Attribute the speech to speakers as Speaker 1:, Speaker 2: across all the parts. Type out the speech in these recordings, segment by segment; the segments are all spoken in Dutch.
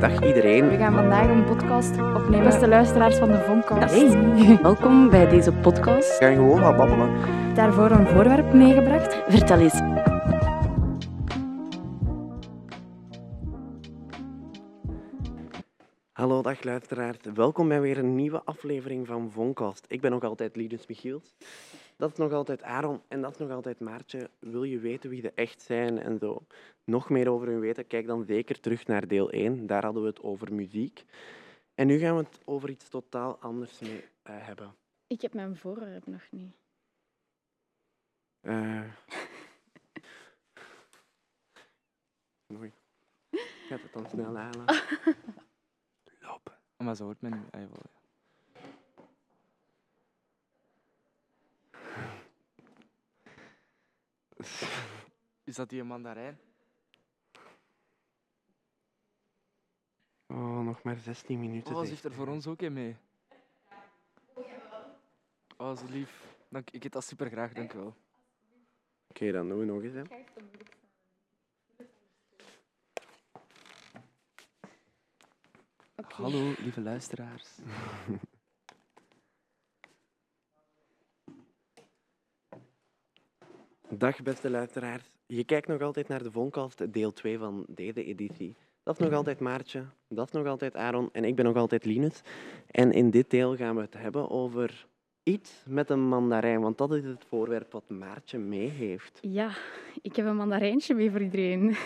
Speaker 1: Dag iedereen.
Speaker 2: We gaan vandaag een podcast opnemen. Beste luisteraars van de Voncast.
Speaker 3: Hey, welkom bij deze podcast.
Speaker 1: We gaan gewoon wat babbelen.
Speaker 2: Daarvoor een voorwerp meegebracht.
Speaker 3: Vertel eens.
Speaker 1: Hallo, dag luisteraars. Welkom bij weer een nieuwe aflevering van Vonkast. Ik ben nog altijd Linus Michiels. Dat is nog altijd Aaron en dat is nog altijd Maartje. Wil je weten wie ze echt zijn en zo nog meer over hun weten? Kijk dan zeker terug naar deel 1. Daar hadden we het over muziek. En nu gaan we het over iets totaal anders mee eh, hebben.
Speaker 2: Ik heb mijn voorwerp nog niet.
Speaker 1: Eh Mooi. Ik ga het dan snel halen. Lopen.
Speaker 4: Maar zo hoort men nu. Ah, jawel, ja. Is dat die mandarijn?
Speaker 1: Oh, nog maar 16 minuten.
Speaker 4: Oh, ze heeft er voor ons ook in mee. Oh, zo lief. Dank, ik eet dat super graag, dank u wel.
Speaker 1: Oké, dan doen we nog eens. Hè.
Speaker 2: Oké.
Speaker 4: Hallo, lieve luisteraars.
Speaker 1: Dag beste luisteraars. Je kijkt nog altijd naar de Vonkast, deel 2 van deze editie. Dat is nog altijd Maartje, dat is nog altijd Aaron en ik ben nog altijd Linus. En in dit deel gaan we het hebben over iets met een mandarijn, want dat is het voorwerp wat Maartje mee heeft.
Speaker 2: Ja, ik heb een mandarijntje mee voor iedereen.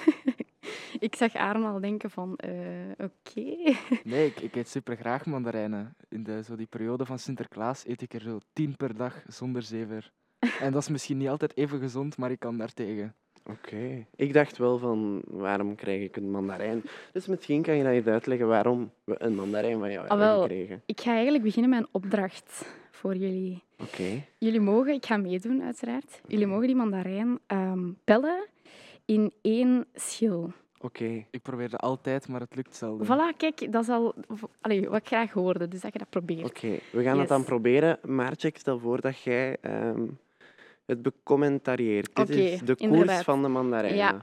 Speaker 2: ik zag Aaron al denken van, eh, oké.
Speaker 4: Nee, ik, ik eet super graag mandarijnen. In de, zo die periode van Sinterklaas eet ik er zo tien per dag zonder zever. En dat is misschien niet altijd even gezond, maar ik kan daar tegen.
Speaker 1: Oké. Ik dacht wel van, waarom krijg ik een mandarijn? Dus misschien kan je dat eens uitleggen waarom we een mandarijn van jou
Speaker 2: Ah,
Speaker 1: hebben gekregen.
Speaker 2: Ik ga eigenlijk beginnen met een opdracht voor jullie.
Speaker 1: Oké.
Speaker 2: Jullie mogen, ik ga meedoen uiteraard, jullie mogen die mandarijn ehm, pellen in één schil.
Speaker 1: Oké.
Speaker 4: Ik probeer dat altijd, maar het lukt zelden.
Speaker 2: Voilà, kijk, dat is al allee, wat ik graag hoorde, dus dat je dat probeert.
Speaker 1: Oké, we gaan het dan proberen. Maartje, ik stel voor dat jij ehm, het becommentarieert. Dit
Speaker 2: Oké,
Speaker 1: is de koers
Speaker 2: inderdaad.
Speaker 1: van de mandarijnen.
Speaker 2: Ja,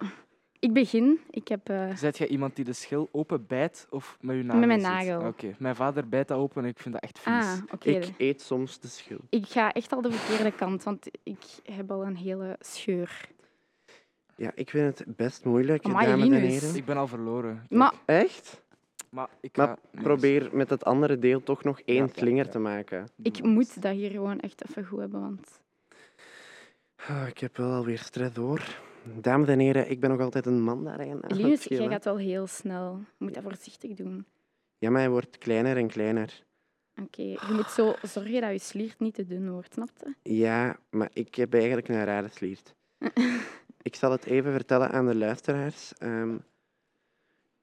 Speaker 2: ik begin. Ik heb... eh,
Speaker 4: Zijt jij iemand die de schil open bijt of met je nagel?
Speaker 2: mijn
Speaker 4: zit?
Speaker 2: nagel.
Speaker 4: Oké, mijn vader bijt dat open en ik vind dat echt vies.
Speaker 2: ah, oké.
Speaker 1: Ik eet soms de schil.
Speaker 2: Ik ga echt al de verkeerde kant, want ik heb al een hele scheur.
Speaker 1: Ja, ik vind het best moeilijk,
Speaker 2: Amai,
Speaker 1: dames en heren.
Speaker 4: Ik ben al verloren.
Speaker 2: Maar
Speaker 1: Echt?
Speaker 4: maar ik
Speaker 1: Maar probeer met het andere deel toch nog één
Speaker 4: Ja, ja,
Speaker 1: slinger
Speaker 4: ja.
Speaker 1: te maken.
Speaker 2: ik moet dat hier gewoon echt even goed hebben, want...
Speaker 1: Ah, ik heb wel alweer stress hoor. Dames en heren, ik ben nog altijd een mandarijn het
Speaker 2: Linus, jij gaat wel heel snel. Je moet dat voorzichtig doen.
Speaker 1: Ja, maar hij wordt kleiner en kleiner.
Speaker 2: Oké, je moet zo zorgen dat je sliert niet te dun wordt, snap je?
Speaker 1: Ja, maar ik heb eigenlijk een rare sliert. ik zal het even vertellen aan de luisteraars. Ehm,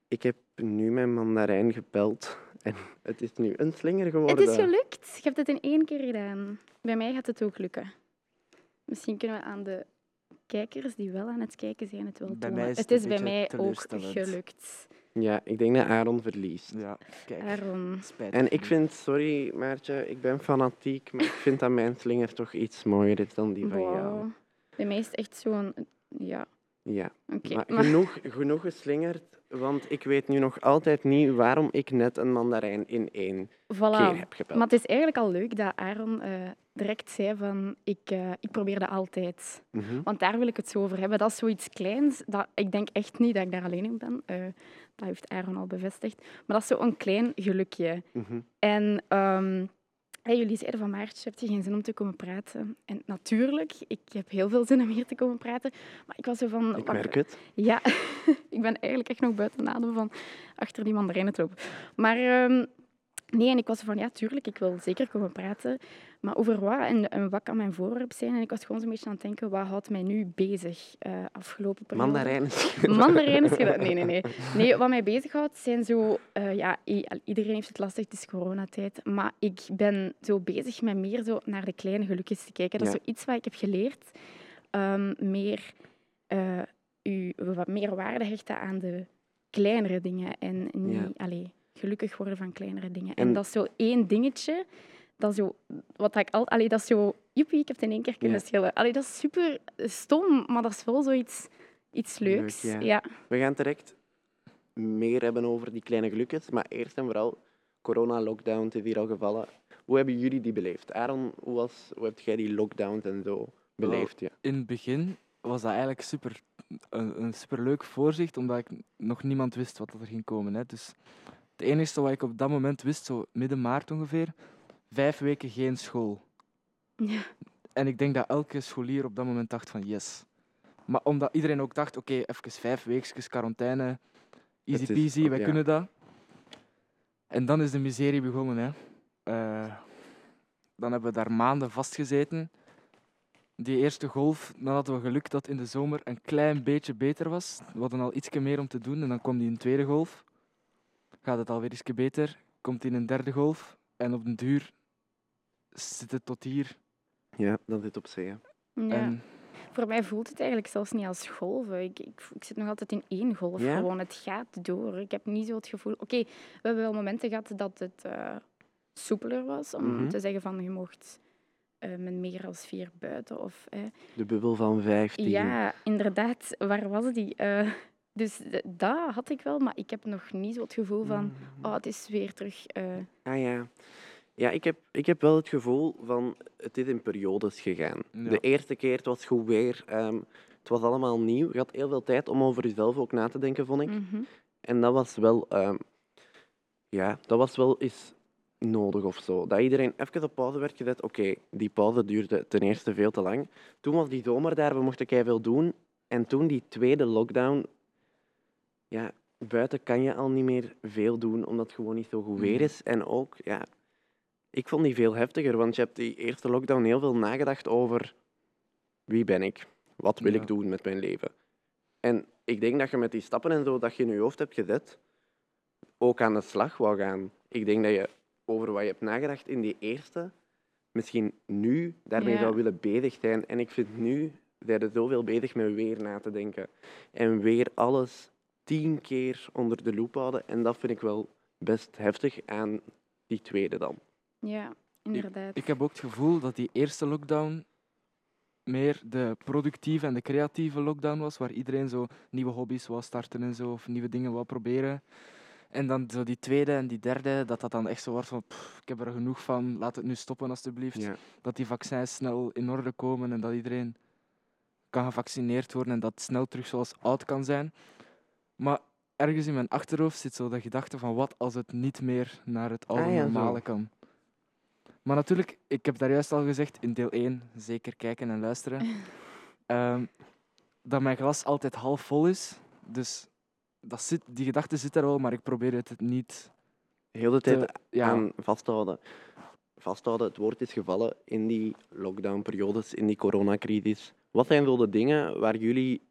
Speaker 1: ik heb nu mijn mandarijn gepeld en het is nu een slinger
Speaker 2: Het
Speaker 1: geworden.
Speaker 2: is gelukt. Je hebt het in één keer gedaan. Bij mij gaat het ook lukken. Misschien kunnen we aan de kijkers die wel aan het kijken zijn het wel
Speaker 4: Bij
Speaker 2: tonen.
Speaker 4: mij is
Speaker 2: het
Speaker 4: het
Speaker 2: is bij mij ook gelukt.
Speaker 1: Ja, ik denk dat Aaron verliest.
Speaker 4: Ja, kijk.
Speaker 2: Aaron.
Speaker 1: En ik vind, sorry Maartje, ik ben fanatiek, maar ik vind dat mijn slinger toch iets mooier is dan die van jou.
Speaker 2: Bij mij is het echt zo'n... Ja,
Speaker 1: Ja, maar
Speaker 2: maar-
Speaker 1: genoeg, genoeg geslingerd, want ik weet nu nog altijd niet waarom ik net een mandarijn in één
Speaker 2: Voilà.
Speaker 1: keer heb gepeld.
Speaker 2: Maar het is eigenlijk al leuk dat Aaron eh, direct zei van ik, eh, ik probeer dat altijd.
Speaker 1: Mhm.
Speaker 2: Want daar wil ik het zo over hebben. Dat is zoiets kleins. Dat, ik denk echt niet dat ik daar alleen in ben. Eh, dat heeft Aaron al bevestigd. Maar dat is zo'n klein gelukje.
Speaker 1: Mhm.
Speaker 2: En ehm, hey, jullie zeiden van Maartje, heb je geen zin om te komen praten? En natuurlijk, ik heb heel veel zin om hier te komen praten. Maar ik was zo van...
Speaker 1: Ik merk het.
Speaker 2: ja, ik ben eigenlijk echt nog buiten adem van achter die mandarijnen te lopen. Maar ehm, nee, en ik was van, ja, tuurlijk, ik wil zeker komen praten. Maar over wat en, en wat kan mijn voorwerp zijn? En ik was gewoon zo'n beetje aan het denken, wat houdt mij nu bezig eh, afgelopen periode?
Speaker 1: Mandarijnen.
Speaker 2: Mandarijnen schillen. Nee, nee, nee. Nee, wat mij bezighoudt zijn zo... eh, ja, iedereen heeft het lastig, het is coronatijd. Maar ik ben zo bezig met meer zo naar de kleine gelukjes te kijken. Dat is
Speaker 1: Ja.
Speaker 2: zoiets wat ik heb geleerd. Ehm, meer, eh, u, wat meer waarde hechten aan de kleinere dingen. En niet
Speaker 1: Ja.
Speaker 2: gelukkig worden van kleinere dingen.
Speaker 1: En-
Speaker 2: En, dat is zo één dingetje... Dat is zo, wat ik al, allee, dat is zo, joepie, ik heb het in één keer kunnen
Speaker 1: Ja.
Speaker 2: schillen. Allee, dat is super stom, maar dat is wel zoiets, iets
Speaker 1: Leuk,
Speaker 2: leuks.
Speaker 1: ja.
Speaker 2: ja.
Speaker 1: We gaan direct meer hebben over die kleine gelukjes. Maar eerst en vooral, corona-lockdown is hier al gevallen. Hoe hebben jullie die beleefd? Aaron, hoe, was, hoe heb jij die lockdowns en zo beleefd? Ja.
Speaker 4: In het begin was dat eigenlijk super, een, een superleuk voorzicht, omdat ik nog niemand wist wat er ging komen. Hè. Dus het enige wat ik op dat moment wist, zo midden maart ongeveer, vijf weken geen school.
Speaker 2: Ja.
Speaker 4: En ik denk dat elke scholier op dat moment dacht van yes. Maar omdat iedereen ook dacht, oké, even vijf weekjes quarantaine, easy
Speaker 1: is-
Speaker 4: peasy, wij
Speaker 1: ja.
Speaker 4: kunnen dat. En dan is de miserie begonnen. Hè. Eh, dan hebben we daar maanden vastgezeten. Die eerste golf, dan hadden we geluk dat in de zomer een klein beetje beter was. We hadden al iets meer om te doen en dan kwam die een tweede golf. Gaat het alweer iets beter, komt die een derde golf. En op den duur zit het tot hier.
Speaker 1: ja, dat zit op zee. hè.
Speaker 2: Ja.
Speaker 4: En
Speaker 2: Voor mij voelt het eigenlijk zelfs niet als golven. Ik, ik, ik zit nog altijd in één golf.
Speaker 1: Ja?
Speaker 2: Gewoon, het gaat door. Ik heb niet zo het gevoel... Oké, we hebben wel momenten gehad dat het eh, soepeler was. Om
Speaker 1: Mhm.
Speaker 2: te zeggen van, je mocht eh, met meer dan vier buiten. Of, eh,
Speaker 1: De bubbel van 15.
Speaker 2: Ja, inderdaad. Waar was die? Dus dat had ik wel, maar ik heb nog niet zo het gevoel van...
Speaker 1: Mhm.
Speaker 2: Oh, het is weer terug... eh,
Speaker 1: Ah ja. Ja, ik heb, ik heb wel het gevoel van het is in periodes gegaan.
Speaker 4: Ja.
Speaker 1: De eerste keer, het was goed weer. ehm, het was allemaal nieuw. Je had heel veel tijd om over jezelf ook na te denken, vond ik.
Speaker 2: mhm.
Speaker 1: En dat was wel, ehm, ja, dat was wel eens nodig of zo. Dat iedereen even op pauze werd gezet. Oké, die pauze duurde ten eerste veel te lang. Toen was die zomer daar, we mochten veel doen. En toen die tweede lockdown, ja, buiten kan je al niet meer veel doen, omdat het gewoon niet zo goed weer
Speaker 4: Mhm.
Speaker 1: is. En ook, ja, ik vond die veel heftiger, want je hebt die eerste lockdown heel veel nagedacht over wie ben ik? Wat wil
Speaker 4: Ja.
Speaker 1: ik doen met mijn leven? En ik denk dat je met die stappen en zo dat je in je hoofd hebt gezet, ook aan de slag wou gaan. Ik denk dat je over wat je hebt nagedacht in die eerste, misschien nu daarmee
Speaker 2: Ja.
Speaker 1: zou willen bezig zijn. En ik vind nu, zijn er zoveel bezig met weer na te denken. En weer alles tien keer onder de loep houden. En dat vind ik wel best heftig aan die tweede dan.
Speaker 2: Ja, inderdaad.
Speaker 4: Ik heb ook het gevoel dat die eerste lockdown meer de productieve en de creatieve lockdown was, waar iedereen zo nieuwe hobby's wou starten en zo, of nieuwe dingen wou proberen. En dan zo die tweede en die derde, dat dat dan echt zo wordt van, "Pff, ik heb er genoeg van, laat het nu stoppen alstublieft.
Speaker 1: Ja.
Speaker 4: Dat die vaccins snel in orde komen en dat iedereen kan gevaccineerd worden en dat het snel terug zoals oud kan zijn. Maar ergens in mijn achterhoofd zit zo de gedachte van, wat als het niet meer naar het oude
Speaker 1: Ah ja, zo.
Speaker 4: normale kan. Maar natuurlijk, ik heb daar juist al gezegd, in deel 1, zeker kijken en luisteren, ehm, dat mijn glas altijd half vol is. Dus dat zit, die gedachte zit er wel, maar ik probeer het niet
Speaker 1: Heel de tijd
Speaker 4: te... Ja,
Speaker 1: aan vasthouden. Vasthouden, het woord is gevallen in die lockdown-periodes, in die coronacrisis. Wat zijn zo de dingen waar jullie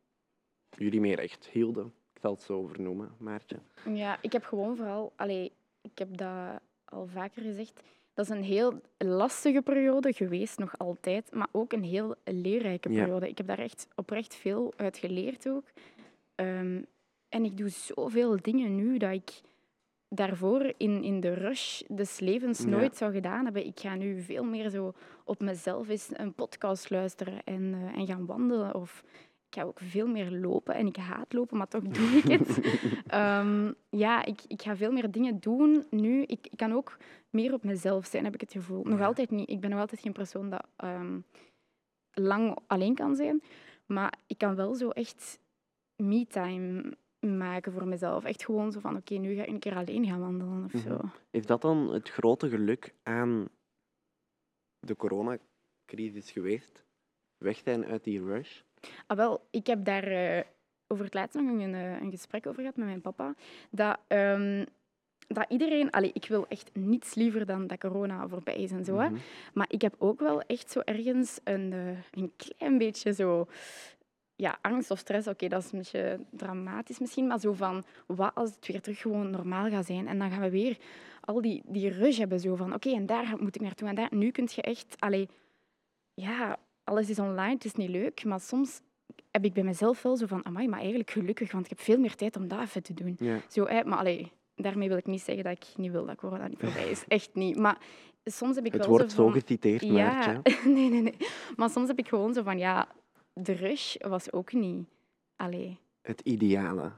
Speaker 1: jullie mee recht hielden? Ik zal het zo vernoemen, Maartje.
Speaker 2: Ja, ik heb gewoon vooral... Allee, ik heb dat al vaker gezegd. Dat is een heel lastige periode geweest, nog altijd. Maar ook een heel leerrijke
Speaker 1: Ja.
Speaker 2: periode. Ik heb daar echt oprecht veel uit geleerd ook. Ehm, en ik doe zoveel dingen nu dat ik daarvoor in, in de rush des levens
Speaker 1: Ja.
Speaker 2: nooit zou gedaan hebben. Ik ga nu veel meer zo op mezelf eens een podcast luisteren en, eh, en gaan wandelen. Of ga ook veel meer lopen. En ik haat lopen, maar toch doe ik het. Ehm, ja, ik, ik ga veel meer dingen doen nu. Ik, ik kan ook meer op mezelf zijn, heb ik het gevoel. Nog
Speaker 1: Ja.
Speaker 2: altijd niet. Ik ben nog altijd geen persoon dat ehm, lang alleen kan zijn. Maar ik kan wel zo echt me-time maken voor mezelf. Echt gewoon zo van, oké, nu ga ik een keer alleen gaan wandelen of zo.
Speaker 1: Mhm. Is dat dan het grote geluk aan de coronacrisis geweest? Weg zijn uit die rush?
Speaker 2: Ah, wel, ik heb daar eh, over het laatst nog een, eh, een gesprek over gehad met mijn papa. Dat, ehm, dat iedereen... Allee, ik wil echt niets liever dan dat corona voorbij is en zo. hè.
Speaker 1: Mhm.
Speaker 2: Maar ik heb ook wel echt zo ergens een, eh, een klein beetje zo... Ja, angst of stress, oké, dat is een beetje dramatisch misschien, maar zo van, wat als het weer terug gewoon normaal gaat zijn? En dan gaan we weer al die, die rush hebben, zo van, oké, en daar moet ik naartoe en daar. Nu kun je echt, allee, ja, alles is online, het is niet leuk, maar soms heb ik bij mezelf wel zo van, amai, maar eigenlijk gelukkig, want ik heb veel meer tijd om dat even te doen.
Speaker 1: Ja.
Speaker 2: Zo, hè, maar allee, daarmee wil ik niet zeggen dat ik niet wil dat corona niet voorbij is. Echt niet. Maar soms heb ik
Speaker 1: Het
Speaker 2: wel
Speaker 1: wordt
Speaker 2: zo
Speaker 1: zo
Speaker 2: van...
Speaker 1: geciteerd,
Speaker 2: Ja,
Speaker 1: Maartje.
Speaker 2: nee, nee, nee. Maar soms heb ik gewoon zo van, ja, de rush was ook niet... Allee,
Speaker 1: Het ideale.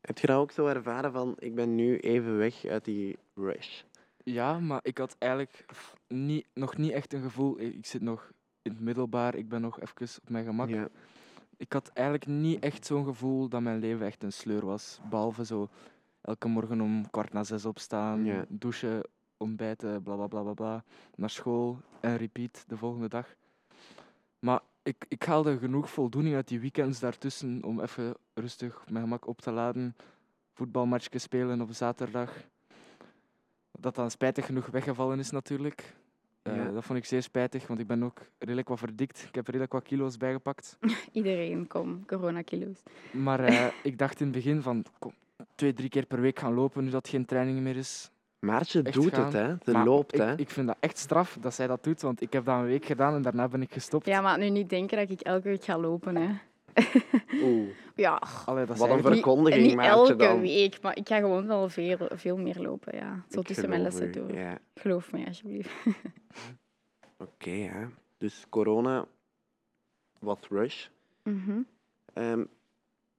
Speaker 1: Heb je dat ook zo ervaren van, ik ben nu even weg uit die rush?
Speaker 4: Ja, maar ik had eigenlijk niet, nog niet echt een gevoel. Ik zit nog in het middelbaar, ik ben nog even op mijn gemak.
Speaker 1: Ja.
Speaker 4: Ik had eigenlijk niet echt zo'n gevoel dat mijn leven echt een sleur was. Behalve zo elke morgen om kwart na zes opstaan,
Speaker 1: Ja.
Speaker 4: douchen, ontbijten, bla bla bla bla bla, naar school en repeat de volgende dag. Maar ik, ik haalde genoeg voldoening uit die weekends daartussen om even rustig mijn gemak op te laden, voetbalmatchje spelen op zaterdag. Dat dan spijtig genoeg weggevallen is natuurlijk. Eh,
Speaker 1: Ja.
Speaker 4: Dat vond ik zeer spijtig, want ik ben ook redelijk wat verdikt. Ik heb redelijk wat kilo's bijgepakt.
Speaker 2: Iedereen, kom, coronakilo's.
Speaker 4: Maar eh, ik dacht in het begin van kom, twee, drie keer per week gaan lopen nu dat geen training meer is.
Speaker 1: Maartje
Speaker 4: Echt
Speaker 1: doet
Speaker 4: gaan.
Speaker 1: het, hè. Ze
Speaker 4: Maar
Speaker 1: loopt,
Speaker 4: ik,
Speaker 1: hè.
Speaker 4: ik vind dat echt straf dat zij dat doet, want ik heb dat een week gedaan en daarna ben ik gestopt.
Speaker 2: Ja, maar nu niet denken dat ik elke week ga lopen, hè.
Speaker 1: Oeh,
Speaker 2: Ja,
Speaker 4: Allee, dat
Speaker 1: wat een
Speaker 2: niet,
Speaker 1: verkondiging,
Speaker 2: niet
Speaker 1: Maartje,
Speaker 2: elke
Speaker 1: dan.
Speaker 2: week, maar ik ga gewoon wel veel, veel meer lopen, ja. Zo
Speaker 1: Ik
Speaker 2: tussen mijn
Speaker 1: geloof
Speaker 2: lessen
Speaker 1: u,
Speaker 2: door.
Speaker 1: Ja.
Speaker 2: Geloof me, alsjeblieft.
Speaker 1: Oké, hè. Dus corona was rush.
Speaker 2: Mhm.
Speaker 1: Ehm,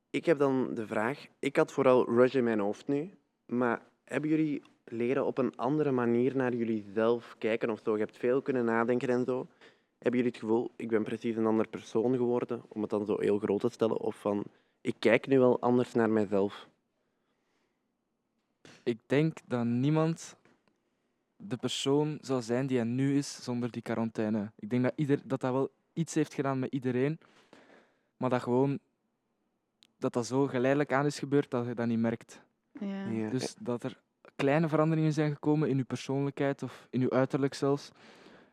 Speaker 1: ik heb dan de vraag, ik had vooral rush in mijn hoofd nu, maar hebben jullie leren op een andere manier naar jullie zelf kijken of zo? Je hebt veel kunnen nadenken en zo. Hebben jullie het gevoel, ik ben precies een ander persoon geworden, om het dan zo heel groot te stellen, of van, ik kijk nu wel anders naar mijzelf?
Speaker 4: Ik denk dat niemand de persoon zou zijn die hij nu is zonder die quarantaine. Ik denk dat ieder, dat, dat wel iets heeft gedaan met iedereen, maar dat gewoon dat dat zo geleidelijk aan is gebeurd dat je dat niet merkt.
Speaker 2: Ja.
Speaker 1: Ja.
Speaker 4: Dus dat er kleine veranderingen zijn gekomen in je persoonlijkheid of in je uiterlijk zelfs.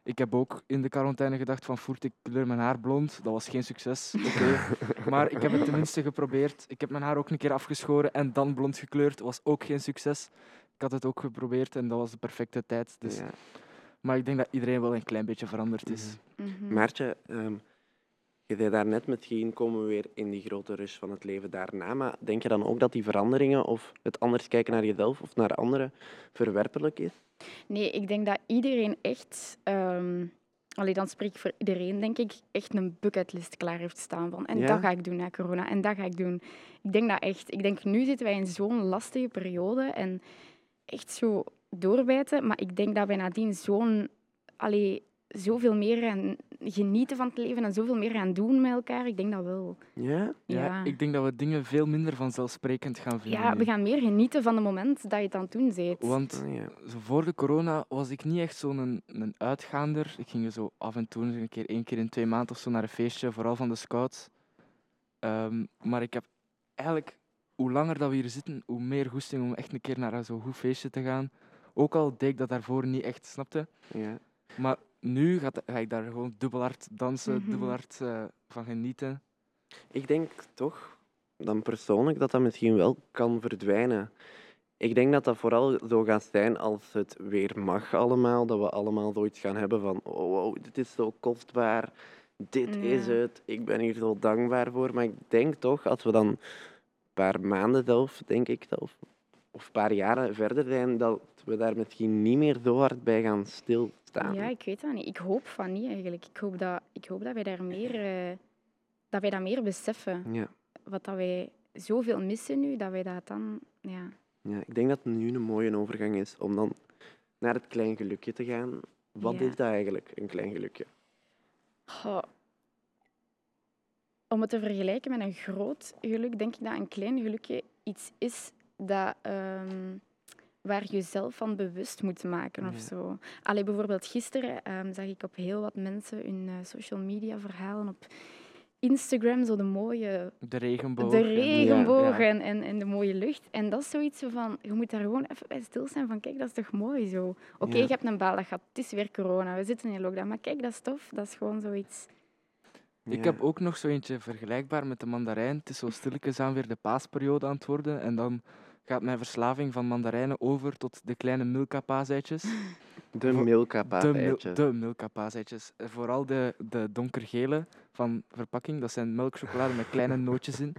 Speaker 4: Ik heb ook in de quarantaine gedacht van voert ik kleur mijn haar blond. Dat was geen succes. Oké. maar ik heb het tenminste geprobeerd. Ik heb mijn haar ook een keer afgeschoren en dan blond gekleurd. Dat was ook geen succes. Ik had het ook geprobeerd en dat was de perfecte tijd. Dus.
Speaker 1: Ja.
Speaker 4: Maar ik denk dat iedereen wel een klein beetje veranderd is.
Speaker 2: Mhm.
Speaker 1: Maartje, ehm, je zei daarnet, misschien komen we weer in die grote rush van het leven daarna, maar denk je dan ook dat die veranderingen of het anders kijken naar jezelf of naar anderen verwerpelijk is?
Speaker 2: Nee, ik denk dat iedereen echt, ehm allee, dan spreek ik voor iedereen, denk ik, echt een bucketlist klaar heeft staan van. En
Speaker 1: Ja?
Speaker 2: dat ga ik doen na corona en dat ga ik doen. Ik denk dat echt. Ik denk, nu zitten wij in zo'n lastige periode en echt zo doorbijten. Maar ik denk dat wij nadien zo'n, allee, zoveel meer gaan genieten van het leven en zoveel meer gaan doen met elkaar. Ik denk dat wel.
Speaker 1: Ja?
Speaker 4: Ja,
Speaker 2: Ja.
Speaker 4: ik denk dat we dingen veel minder vanzelfsprekend gaan vinden.
Speaker 2: Ja, we gaan meer genieten van het moment dat je het aan het doen bent.
Speaker 4: Want
Speaker 1: ja.
Speaker 4: zo voor de corona was ik niet echt zo'n een, een uitgaander. Ik ging zo af en toe een keer, één keer in twee maanden of zo naar een feestje, vooral van de scouts. Ehm, maar ik heb eigenlijk, hoe langer dat we hier zitten, hoe meer goesting om echt een keer naar zo'n goed feestje te gaan. Ook al deed ik dat daarvoor niet echt, snapte.
Speaker 1: ja.
Speaker 4: Maar nu gaat, ga ik daar gewoon dubbel hard dansen,
Speaker 2: Mhm.
Speaker 4: dubbel hard eh, van genieten.
Speaker 1: Ik denk toch dan persoonlijk dat dat misschien wel kan verdwijnen. Ik denk dat dat vooral zo gaat zijn als het weer mag allemaal. Dat we allemaal zoiets gaan hebben van, oh wow, dit is zo kostbaar. Dit is het. Ik ben hier zo dankbaar voor. Maar ik denk toch, als we dan een paar maanden zelf, denk ik zelf, of een paar jaren verder zijn, dat we daar misschien niet meer zo hard bij gaan stilstaan.
Speaker 2: Ja, ik weet dat niet. Ik hoop van niet eigenlijk. Ik hoop dat, ik hoop dat wij daar meer, eh, dat wij dat meer beseffen.
Speaker 1: Ja.
Speaker 2: Wat dat wij zoveel missen nu, dat wij dat dan... Ja.
Speaker 1: Ja, ik denk dat het nu een mooie overgang is om dan naar het klein gelukje te gaan. Wat
Speaker 2: Ja.
Speaker 1: is dat eigenlijk, een klein gelukje?
Speaker 2: Om het te vergelijken met een groot geluk, denk ik dat een klein gelukje iets is dat, ehm, waar je zelf van bewust moet maken of
Speaker 1: Ja.
Speaker 2: zo. Allee, bijvoorbeeld gisteren ehm, zag ik op heel wat mensen hun eh, social media verhalen op Instagram zo de mooie
Speaker 4: De regenboog.
Speaker 2: de
Speaker 4: en-
Speaker 2: regenboog
Speaker 4: Ja.
Speaker 2: en, en, en de mooie lucht. En dat is zoiets zo van, je moet daar gewoon even bij stilstaan van, kijk, dat is toch mooi zo. Oké,
Speaker 1: Ja.
Speaker 2: je hebt een baaldag gehad, het is weer corona, we zitten in lockdown, maar kijk, dat is tof, dat is gewoon zoiets.
Speaker 4: Ik heb ook nog zo eentje vergelijkbaar met de mandarijn. Het is zo stilletjes aan weer de paasperiode aan het worden. En dan gaat mijn verslaving van mandarijnen over tot de kleine Milka-paaseitjes.
Speaker 1: De
Speaker 4: Vo-
Speaker 1: Milka
Speaker 4: De, mil
Speaker 1: paaseitjes.
Speaker 4: de Milka-paaseitjes. Eh, Vooral de, de donkergele van verpakking. Dat zijn melkchocolade met kleine nootjes in.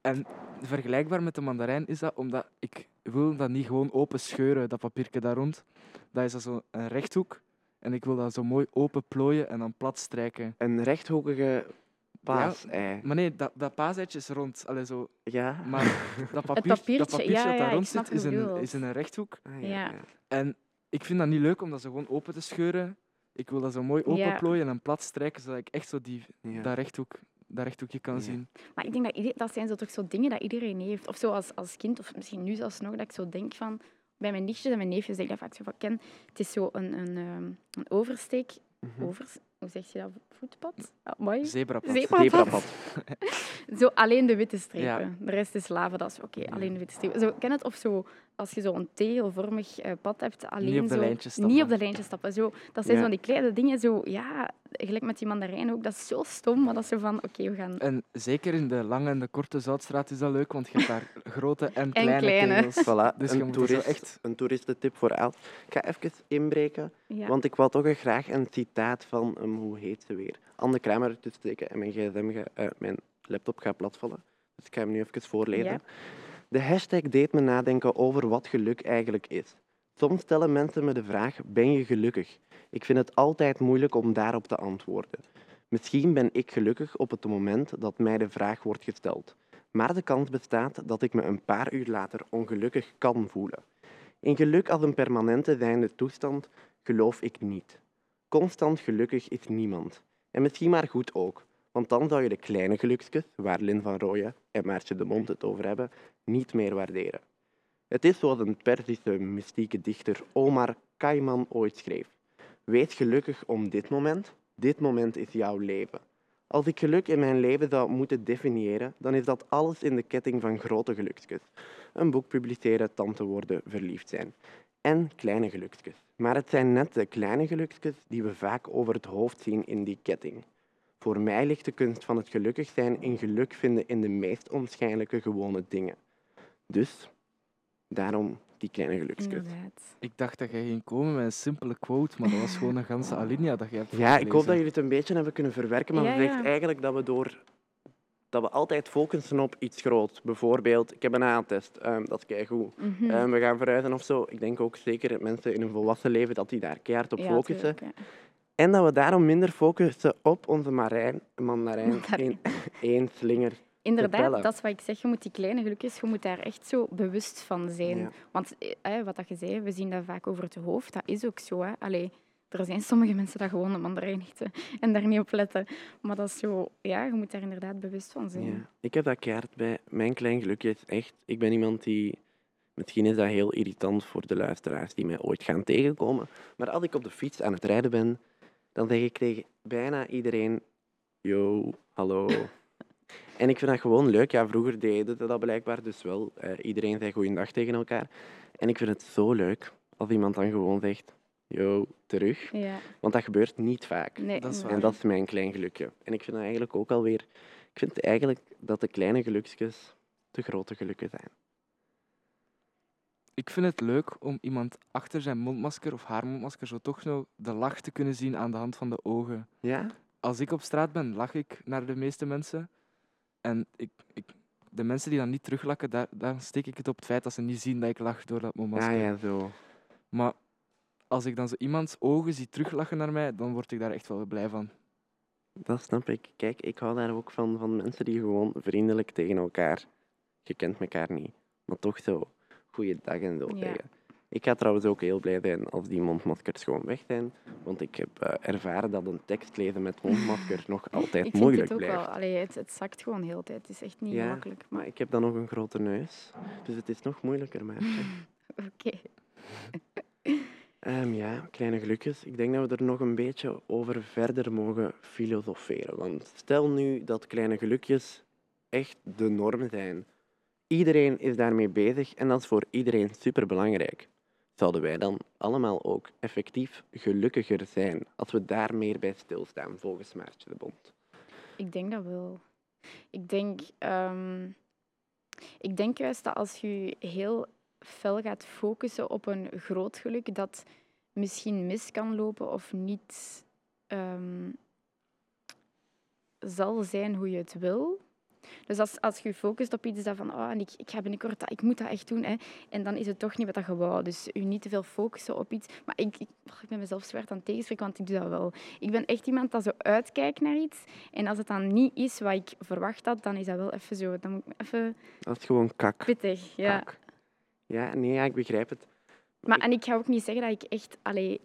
Speaker 4: En vergelijkbaar met de mandarijn is dat omdat ik wil dat niet gewoon open scheuren, dat papiertje daar rond. Dat is dat zo een rechthoek. En ik wil dat zo mooi open plooien en dan plat strijken.
Speaker 1: Een rechthoekige paasei.
Speaker 4: Maar nee, dat, dat paaseitje is rond. Allee, zo.
Speaker 1: Ja?
Speaker 4: Maar dat, papier,
Speaker 2: papiertje,
Speaker 4: dat papiertje
Speaker 2: ja,
Speaker 4: dat
Speaker 2: ja,
Speaker 4: daar rond zit, is
Speaker 2: bedoelt.
Speaker 4: is in een rechthoek.
Speaker 1: Ah,
Speaker 2: Ja.
Speaker 4: En ik vind dat niet leuk om dat zo gewoon open te scheuren. Ik wil dat zo mooi
Speaker 2: Ja.
Speaker 4: openplooien en plat strijken, zodat ik echt zo die,
Speaker 1: Ja.
Speaker 4: dat, rechthoek, dat rechthoekje kan
Speaker 1: Ja.
Speaker 4: zien.
Speaker 2: Maar ik denk dat dat zijn zo toch zo dingen dat iedereen heeft. Of zo als, als kind, of misschien nu zelfs nog, dat ik zo denk van... Bij mijn nichtjes en mijn neefjes denk ik dat vaak zo van ken. Het is zo een, een, ehm, een oversteek.
Speaker 1: Mhm.
Speaker 2: Hoe zeg je dat? Voetpad? Ah, mooi.
Speaker 4: Zebrapad.
Speaker 2: Zebrapad.
Speaker 1: Zebrapad.
Speaker 2: Zo alleen de witte strepen.
Speaker 4: Ja.
Speaker 2: De rest is lava. Dat is oké, alleen de witte strepen. Zo, ken het? Of zo, als je zo'n tegelvormig eh, pad hebt, alleen
Speaker 4: op de
Speaker 2: zo...
Speaker 4: lijntjes stappen.
Speaker 2: Niet op de lijntjes stappen. Zo, dat zijn
Speaker 1: Ja.
Speaker 2: van die kleine dingen, zo, ja, gelijk met die mandarijn ook. Dat is zo stom, maar dat is zo van, oké, we gaan...
Speaker 4: En zeker in de lange en de korte Zoutstraat is dat leuk, want je hebt daar grote en kleine,
Speaker 2: kleine.
Speaker 4: tegels.
Speaker 1: Voilà,
Speaker 4: Dus je
Speaker 1: een,
Speaker 4: moet er zo
Speaker 1: toerist,
Speaker 4: echt...
Speaker 1: een toeristentip voor Els. Ik ga even inbreken,
Speaker 2: Ja.
Speaker 1: want ik wou toch graag een citaat van, um, hoe heet ze weer? Anne Kramer te steken en mijn gsm, eh, mijn laptop gaat platvallen. Dus ik ga hem nu even voorlezen.
Speaker 2: Ja.
Speaker 1: De hashtag deed me nadenken over wat geluk eigenlijk is. Soms stellen mensen me de vraag, ben je gelukkig? Ik vind het altijd moeilijk om daarop te antwoorden. Misschien ben ik gelukkig op het moment dat mij de vraag wordt gesteld. Maar de kans bestaat dat ik me een paar uur later ongelukkig kan voelen. In geluk als een permanente zijnde toestand geloof ik niet. Constant gelukkig is niemand. En misschien maar goed ook, want dan zou je de kleine geluksjes, waar Lin van Rooyen en Maartje de Mond het over hebben, niet meer waarderen. Het is zoals een Perzische mystieke dichter Omar Khayyam ooit schreef. Wees gelukkig om dit moment. Dit moment is jouw leven. Als ik geluk in mijn leven zou moeten definiëren, dan is dat alles in de ketting van grote geluksjes. Een boek publiceren, tante worden, verliefd zijn. En kleine geluksjes. Maar het zijn net de kleine geluksjes die we vaak over het hoofd zien in die ketting. Voor mij ligt de kunst van het gelukkig zijn in geluk vinden in de meest onschijnlijke gewone dingen. Dus, daarom die kleine.
Speaker 2: Inderdaad.
Speaker 4: Ik dacht dat jij ging komen met een simpele quote, maar dat was gewoon een ganse alinea dat jij hebt
Speaker 1: Ja, ik hoop dat jullie het een beetje hebben kunnen verwerken, maar
Speaker 2: Ja,
Speaker 1: het zegt
Speaker 2: ja.
Speaker 1: eigenlijk dat we door dat we altijd focussen op iets groots. Bijvoorbeeld, ik heb een A-test, ehm, dat is keigoed. Ehm, we gaan verhuizen of zo. Ik denk ook zeker mensen in een volwassen leven dat die daar keihard op
Speaker 2: Ja,
Speaker 1: focussen.
Speaker 2: tuurlijk, ja.
Speaker 1: En dat we daarom minder focussen op onze marijn, mandarijn,
Speaker 2: Mandarijn.
Speaker 1: één, slinger.
Speaker 2: Inderdaad, dat is wat ik zeg. Je moet die kleine gelukjes, je moet daar echt zo bewust van zijn.
Speaker 1: Ja.
Speaker 2: Want eh, wat dat je zei, we zien dat vaak over het hoofd. Dat is ook zo. Hè. Allee, er zijn sommige mensen dat gewoon de mandarijn eten en daar niet op letten. Maar dat is zo, ja, je moet daar inderdaad bewust van zijn.
Speaker 1: Ja. Ik heb dat keihard bij. Mijn klein gelukje is echt... Ik ben iemand die... Misschien is dat heel irritant voor de luisteraars die mij ooit gaan tegenkomen. Maar als ik op de fiets aan het rijden ben, dan zeg ik tegen bijna iedereen... Yo, hallo. En ik vind dat gewoon leuk. Ja, vroeger deden ze dat blijkbaar dus wel. Eh, iedereen zei goeiedag tegen elkaar. En ik vind het zo leuk als iemand dan gewoon zegt... Yo, terug.
Speaker 2: Ja,
Speaker 1: Want dat gebeurt niet vaak.
Speaker 2: nee,
Speaker 4: Dat is waar.
Speaker 1: En dat is mijn klein gelukje. En ik vind dat eigenlijk ook alweer... Ik vind eigenlijk dat de kleine gelukjes de grote gelukken zijn.
Speaker 4: Ik vind het leuk om iemand achter zijn mondmasker of haar mondmasker zo toch zo de lach te kunnen zien aan de hand van de ogen.
Speaker 1: Ja?
Speaker 4: Als ik op straat ben, lach ik naar de meeste mensen. En ik, ik, de mensen die dan niet teruglachen, daar, daar steek ik het op het feit dat ze niet zien dat ik lach door dat
Speaker 1: Ja,
Speaker 4: mondmasker.
Speaker 1: ja, zo.
Speaker 4: Maar als ik dan zo iemands ogen zie teruglachen naar mij, dan word ik daar echt wel blij van.
Speaker 1: Dat snap ik. Kijk, ik hou daar ook van, van mensen die gewoon vriendelijk tegen elkaar... Je kent elkaar niet, maar toch zo goeiedag en zo
Speaker 2: Ja.
Speaker 1: zeggen. Ik ga trouwens ook heel blij zijn als die mondmaskers gewoon weg zijn. Want ik heb eh, ervaren dat een tekst lezen met mondmasker nog altijd
Speaker 2: ik vind
Speaker 1: moeilijk
Speaker 2: het ook
Speaker 1: blijft.
Speaker 2: wel. Allee, het, het zakt gewoon heel de tijd. Het is echt niet
Speaker 1: Ja,
Speaker 2: makkelijk. Maar
Speaker 1: Maar ik heb dan nog een grote neus, dus het is nog moeilijker, Maartje.
Speaker 2: oké.
Speaker 1: Ehm, ja, kleine gelukjes. Ik denk dat we er nog een beetje over verder mogen filosoferen. Want stel nu dat kleine gelukjes echt de norm zijn. Iedereen is daarmee bezig en dat is voor iedereen superbelangrijk. Zouden wij dan allemaal ook effectief gelukkiger zijn als we daar meer bij stilstaan, volgens Maartje de Bond?
Speaker 2: Ik denk dat wel. Ik denk, ehm, ik denk juist dat als je heel fel gaat focussen op een groot geluk, dat misschien mis kan lopen of niet ehm, zal zijn hoe je het wil. Dus als, als je je focust op iets dat van, oh, en ik, ik ga binnenkort dat, ik moet dat echt doen, hè, en dan is het toch niet wat dat je wou. Dus je niet te veel focussen op iets. Maar ik, ik, oh, ik ben mezelf zwaar aan het tegenspreken, want ik doe dat wel. Ik ben echt iemand dat zo uitkijkt naar iets. En als het dan niet is wat ik verwacht had, dan is dat wel even zo. Dan moet ik even
Speaker 1: Dat is gewoon kak.
Speaker 2: pittig. Ja.
Speaker 1: Kak. Ja, nee, ja, ik begrijp het.
Speaker 2: Maar, en ik ga ook niet zeggen dat ik echt... Allee,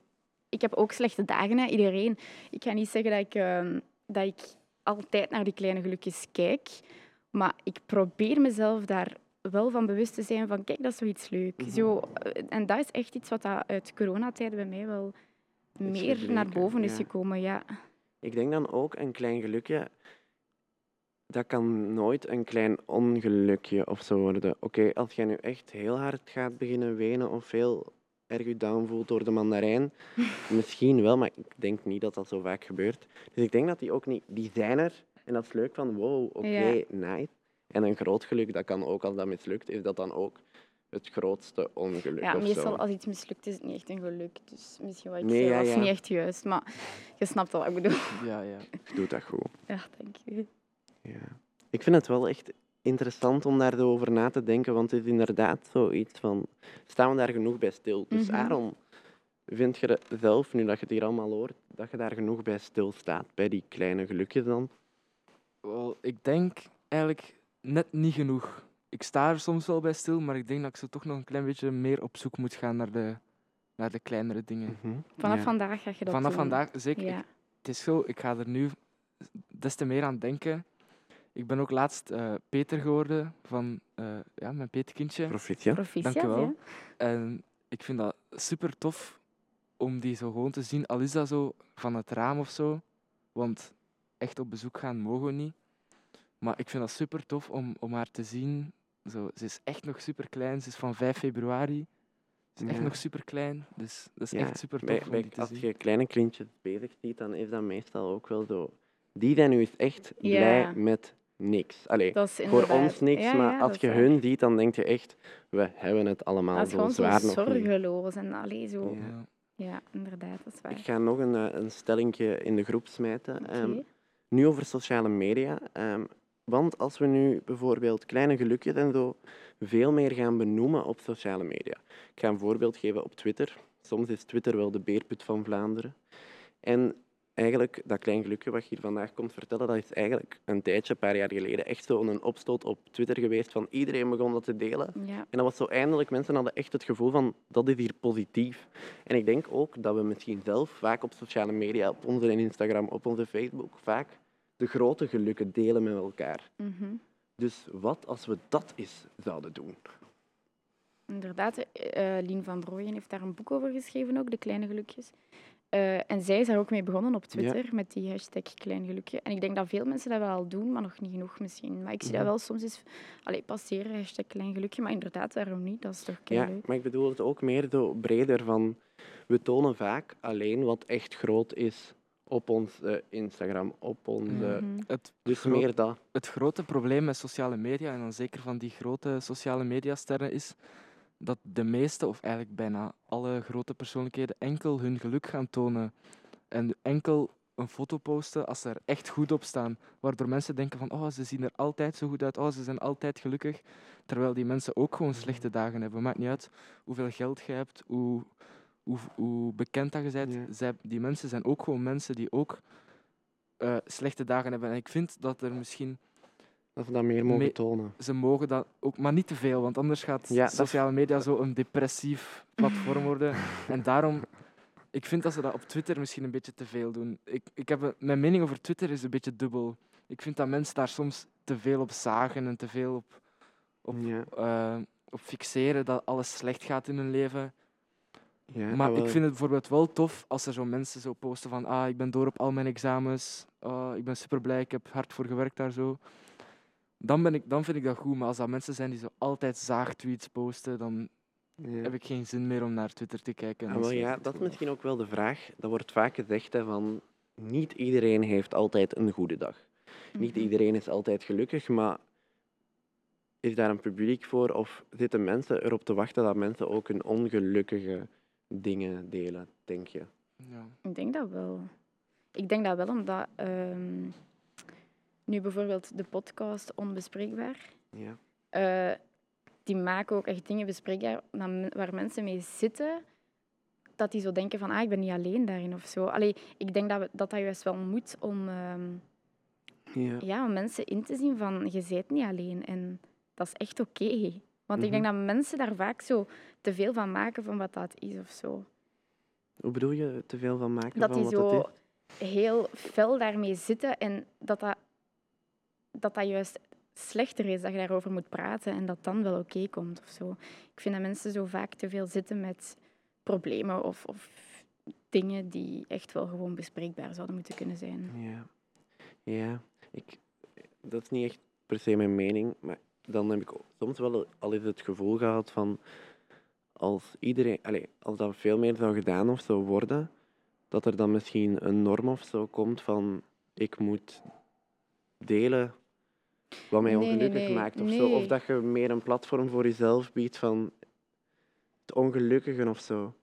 Speaker 2: ik heb ook slechte dagen, hè, iedereen. Ik ga niet zeggen dat ik, ehm, dat ik altijd naar die kleine gelukjes kijk. Maar ik probeer mezelf daar wel van bewust te zijn van, kijk, dat is zoiets leuk.
Speaker 1: Mhm.
Speaker 2: Zo, eh, en dat is echt iets wat uit coronatijden bij mij wel meer naar boven is
Speaker 1: ja.
Speaker 2: gekomen. Ja.
Speaker 1: Ik denk dan ook een klein gelukje. Dat kan nooit een klein ongelukje of zo worden. Oké, als jij nu echt heel hard gaat beginnen wenen of heel erg je down voelt door de mandarijn, misschien wel, maar ik denk niet dat dat zo vaak gebeurt. Dus ik denk dat die ook niet, die zijn er en dat is leuk van wow, oké,
Speaker 2: Ja.
Speaker 1: nice. En een groot geluk, dat kan ook als dat mislukt, is dat dan ook het grootste ongeluk
Speaker 2: Ja, meestal als iets mislukt is het niet echt een geluk. Dus misschien wat ik
Speaker 1: Nee,
Speaker 2: zei was
Speaker 1: ja.
Speaker 2: niet echt juist. Maar je snapt wat ik bedoel.
Speaker 4: Ja, ja.
Speaker 1: Je doet dat goed.
Speaker 2: Ja, dank je.
Speaker 1: Ja. Ik vind het wel echt interessant om daar zo over na te denken, want het is inderdaad zoiets van, staan we daar genoeg bij stil? Dus
Speaker 2: Mhm.
Speaker 1: Aaron, vind je zelf, nu dat je het hier allemaal hoort, dat je daar genoeg bij stilstaat, bij die kleine gelukjes dan?
Speaker 4: Wel, ik denk eigenlijk net niet genoeg. Ik sta er soms wel bij stil, maar ik denk dat ik zo toch nog een klein beetje meer op zoek moet gaan naar de, naar de kleinere dingen.
Speaker 1: Mhm.
Speaker 2: Vanaf
Speaker 1: Ja.
Speaker 2: vandaag ga je dat
Speaker 4: Vanaf
Speaker 2: doen.
Speaker 4: vandaag, zeker.
Speaker 2: Ja.
Speaker 4: Ik- het is zo, ik ga er nu des te meer aan denken. Ik ben ook laatst eh, Peter geworden van eh, ja, mijn Peterkindje.
Speaker 1: Proficiat.
Speaker 2: Proficiat,
Speaker 4: Dank je wel.
Speaker 2: ja.
Speaker 4: En ik vind dat super tof om die zo gewoon te zien, al is dat zo van het raam of zo. Want echt op bezoek gaan mogen we niet. Maar ik vind dat super tof om, om haar te zien. Zo, ze is echt nog super klein. Ze is van 5 februari. Ze is echt
Speaker 1: Ja.
Speaker 4: nog super klein. Dus dat is
Speaker 1: Ja,
Speaker 4: echt super tof
Speaker 1: bij,
Speaker 4: om
Speaker 1: bij-
Speaker 4: die te
Speaker 1: als
Speaker 4: zien.
Speaker 1: je kleine kindjes bezig ziet, dan is dat meestal ook wel zo. Die zijn nu echt
Speaker 2: Ja.
Speaker 1: blij met niks. Allee, voor ons niks,
Speaker 2: Ja,
Speaker 1: maar
Speaker 2: ja,
Speaker 1: als je hun ziet, dan denk je echt, we hebben het allemaal
Speaker 2: Dat is
Speaker 1: zo
Speaker 2: zo
Speaker 1: zwaar nog niet.
Speaker 2: zorgeloos. En allee, zo.
Speaker 1: Ja.
Speaker 4: Ja.
Speaker 2: Inderdaad, dat is
Speaker 1: Ik
Speaker 2: waar.
Speaker 1: ga nog een, eh, een stellingje in de groep smijten.
Speaker 2: Oké.
Speaker 1: Ehm, nu over sociale media. Ehm, want als we nu bijvoorbeeld kleine gelukjes en zo veel meer gaan benoemen op sociale media. Ik ga een voorbeeld geven op Twitter. Soms is Twitter wel de beerput van Vlaanderen. En eigenlijk, dat klein gelukje wat je hier vandaag komt vertellen, dat is eigenlijk een tijdje, een paar jaar geleden, echt zo een opstoot op Twitter geweest van iedereen begon dat te delen.
Speaker 2: Ja.
Speaker 1: En dat was zo eindelijk, mensen hadden echt het gevoel van, dat is hier positief. En ik denk ook dat we misschien zelf vaak op sociale media, op onze Instagram, op onze Facebook, vaak de grote gelukken delen met elkaar.
Speaker 2: Mhm.
Speaker 1: Dus wat als we dat eens zouden doen?
Speaker 2: Inderdaad, eh, Lien van Brooijen heeft daar een boek over geschreven ook, De Kleine Gelukjes. Eh, en zij is daar ook mee begonnen op Twitter, met die hashtag Klein Gelukje. En ik denk dat veel mensen dat wel al doen, maar nog niet genoeg misschien. Maar ik zie dat wel soms eens allee, passeren, hashtag Klein Gelukje. Maar inderdaad, waarom niet? Dat is toch
Speaker 1: Ja,
Speaker 2: leuk.
Speaker 1: maar ik bedoel het ook meer breder van, we tonen vaak alleen wat echt groot is op ons eh, Instagram, op onze...
Speaker 2: Mhm.
Speaker 4: Het,
Speaker 1: Dus meer dat.
Speaker 4: het grote probleem met sociale media, en dan zeker van die grote sociale mediasterren, is dat de meeste, of eigenlijk bijna alle grote persoonlijkheden, enkel hun geluk gaan tonen. En enkel een foto posten als ze er echt goed op staan. Waardoor mensen denken van, oh, ze zien er altijd zo goed uit, oh, ze zijn altijd gelukkig. Terwijl die mensen ook gewoon slechte dagen hebben. Maakt niet uit hoeveel geld je hebt, hoe, hoe, hoe bekend dat je bent.
Speaker 1: Ja.
Speaker 4: Zij, die mensen zijn ook gewoon mensen die ook eh, slechte dagen hebben. En ik vind dat er misschien
Speaker 1: Dat we dat meer mogen
Speaker 4: Me-
Speaker 1: tonen.
Speaker 4: ze mogen dat ook, maar niet te veel, want anders gaat
Speaker 1: Ja,
Speaker 4: sociale media zo een depressief platform worden. en daarom, ik vind dat ze dat op Twitter misschien een beetje te veel doen. Ik, ik heb een- mijn mening over Twitter is een beetje dubbel. Ik vind dat mensen daar soms te veel op zagen en te veel op, op,
Speaker 1: Ja,
Speaker 4: eh, op fixeren dat alles slecht gaat in hun leven.
Speaker 1: ja,
Speaker 4: Maar ik vind het bijvoorbeeld wel tof als er zo mensen zo posten van ah, ik ben door op al mijn examens, ah, ik ben super blij, ik heb hard voor gewerkt daar zo. Dan, ben ik, dan vind ik dat goed, maar als dat mensen zijn die zo altijd zaagtweets posten, dan
Speaker 1: Ja.
Speaker 4: heb ik geen zin meer om naar Twitter te kijken. en
Speaker 1: Ah, wel,
Speaker 4: sluit
Speaker 1: ja, dat is misschien ook wel de vraag. Dat wordt vaak gezegd hè, van niet iedereen heeft altijd een goede dag. Niet
Speaker 2: Mhm.
Speaker 1: iedereen is altijd gelukkig, maar is daar een publiek voor of zitten mensen erop te wachten dat mensen ook hun ongelukkige dingen delen, denk je?
Speaker 4: Ja.
Speaker 2: Ik denk dat wel. Ik denk dat wel, omdat... ehm, Nu bijvoorbeeld de podcast Onbespreekbaar.
Speaker 1: Ja.
Speaker 2: Eh, die maken ook echt dingen bespreekbaar dat waar mensen mee zitten. Dat die zo denken van, ah, ik ben niet alleen daarin of zo. Allee, ik denk dat we, dat, dat juist wel moet om, ehm,
Speaker 1: Ja.
Speaker 2: ja, om mensen in te zien van, je bent niet alleen. En dat is echt oké. Want ik denk
Speaker 1: Mhm.
Speaker 2: dat mensen daar vaak zo te veel van maken van wat dat is of zo.
Speaker 1: Hoe bedoel je te veel van maken
Speaker 2: Dat
Speaker 1: van
Speaker 2: die zo heel fel daarmee zitten en dat dat, dat dat juist slechter is, dat je daarover moet praten en dat dan wel oké komt of zo. Ik vind dat mensen zo vaak te veel zitten met problemen of, of dingen die echt wel gewoon bespreekbaar zouden moeten kunnen zijn.
Speaker 1: Ja. Ja. Ik, dat is niet echt per se mijn mening, maar dan heb ik soms wel al eens het gevoel gehad van als iedereen, allez, als dat veel meer zou gedaan of zou worden, dat er dan misschien een norm of zo komt van ik moet delen wat mij
Speaker 2: Nee, nee,
Speaker 1: ongelukkig
Speaker 2: nee.
Speaker 1: maakt of zo. Of dat je meer een platform voor jezelf biedt van het ongelukkige of zo.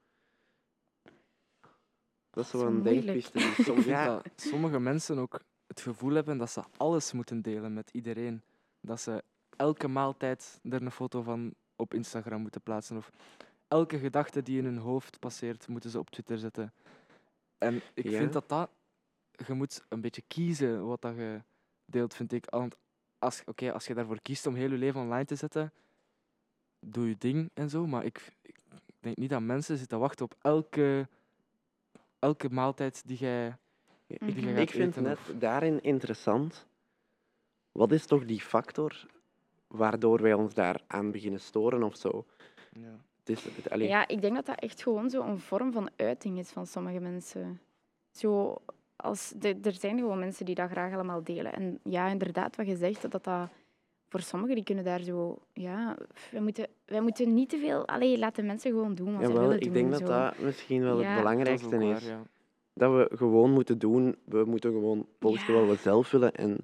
Speaker 1: Dat is zo
Speaker 2: Zo
Speaker 1: een
Speaker 2: moeilijk.
Speaker 1: denkpiste die
Speaker 4: Ik
Speaker 1: soms...
Speaker 4: vind
Speaker 1: Ja,
Speaker 4: dat sommige mensen ook het gevoel hebben dat ze alles moeten delen met iedereen. Dat ze elke maaltijd er een foto van op Instagram moeten plaatsen. Of elke gedachte die in hun hoofd passeert, moeten ze op Twitter zetten. En ik
Speaker 1: Ja.
Speaker 4: vind dat dat... Je moet een beetje kiezen wat dat je deelt, vind ik. Want als, oké, als je daarvoor kiest om heel je leven online te zetten, doe je ding en zo. Maar ik, ik denk niet dat mensen zitten wachten op elke, elke maaltijd die jij die jij
Speaker 1: Ik vind
Speaker 4: eten.
Speaker 1: net
Speaker 4: of-
Speaker 1: daarin interessant. Wat is toch die factor waardoor wij ons daar aan beginnen storen of zo?
Speaker 4: Ja.
Speaker 1: Het is, het, allee,
Speaker 2: Ja, ik denk dat dat echt gewoon zo een vorm van uiting is van sommige mensen. Zo, als, de- er zijn gewoon mensen die dat graag allemaal delen. En ja, inderdaad, wat je zegt, dat dat voor sommigen die kunnen daar zo... Ja, wij moeten, wij moeten niet te veel... Allee, laat de mensen gewoon doen wat ze willen
Speaker 1: ik
Speaker 2: doen.
Speaker 1: denk dat
Speaker 2: zo.
Speaker 1: dat misschien wel
Speaker 2: Ja.
Speaker 1: het belangrijkste
Speaker 4: dat is. waar, ja.
Speaker 1: Dat we gewoon moeten doen. We moeten gewoon posten
Speaker 2: Ja.
Speaker 1: wat we zelf willen. En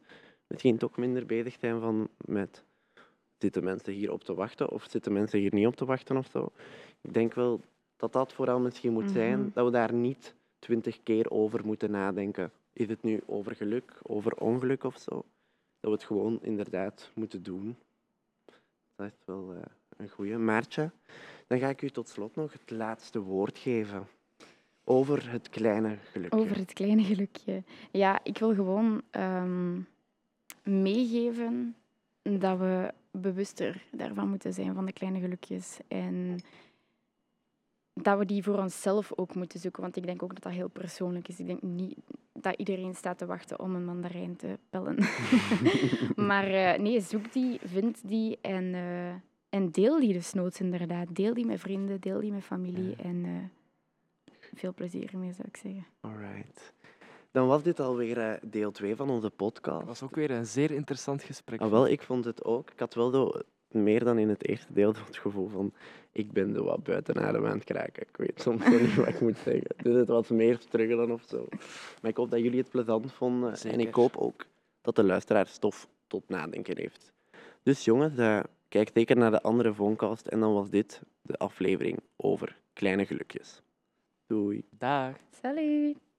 Speaker 1: misschien toch minder bezig zijn van met... Zitten mensen hier op te wachten of zitten mensen hier niet op te wachten of zo? Ik denk wel dat dat vooral misschien moet zijn.
Speaker 2: Mhm.
Speaker 1: Dat we daar niet twintig keer over moeten nadenken. Is het nu over geluk, over ongeluk of zo? Dat we het gewoon inderdaad moeten doen. Dat is wel eh, een goeie. Maartje, dan ga ik u tot slot nog het laatste woord geven. Over het kleine gelukje.
Speaker 2: Over het kleine gelukje. Ja, ik wil gewoon ehm, meegeven dat we bewuster daarvan moeten zijn, van de kleine gelukjes. En dat we die voor onszelf ook moeten zoeken. Want ik denk ook dat dat heel persoonlijk is. Ik denk niet dat iedereen staat te wachten om een mandarijn te pellen. maar eh, nee, zoek die, vind die en, eh, en deel die desnoods inderdaad. Deel die met vrienden, deel die met familie.
Speaker 1: Ja.
Speaker 2: En eh, veel plezier ermee, zou ik zeggen.
Speaker 1: Alright. Dan was dit alweer eh, deel 2 van onze
Speaker 4: Dat
Speaker 1: podcast.
Speaker 4: was ook weer een zeer interessant gesprek.
Speaker 1: Ah, wel, ik vond het ook. Ik had wel zo meer dan in het eerste deel het gevoel van ik ben zo wat buiten adem aan het kraken. Ik weet soms niet wat ik moet zeggen. Dus het was meer struggelen of zo. Maar ik hoop dat jullie het plezant vonden. En ik hoop ook dat de luisteraar stof tot nadenken heeft. Dus jongens, eh, kijk zeker naar de andere Voncast. En dan was dit de aflevering over kleine gelukjes. Doei.
Speaker 4: Dag.
Speaker 2: Salut!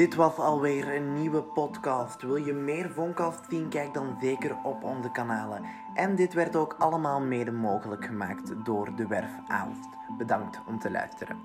Speaker 1: Dit was alweer een nieuwe podcast. Wil je meer Voncast zien? Kijk dan zeker op onze kanalen. En dit werd ook allemaal mede mogelijk gemaakt door de Werf Aalst. Bedankt om te luisteren.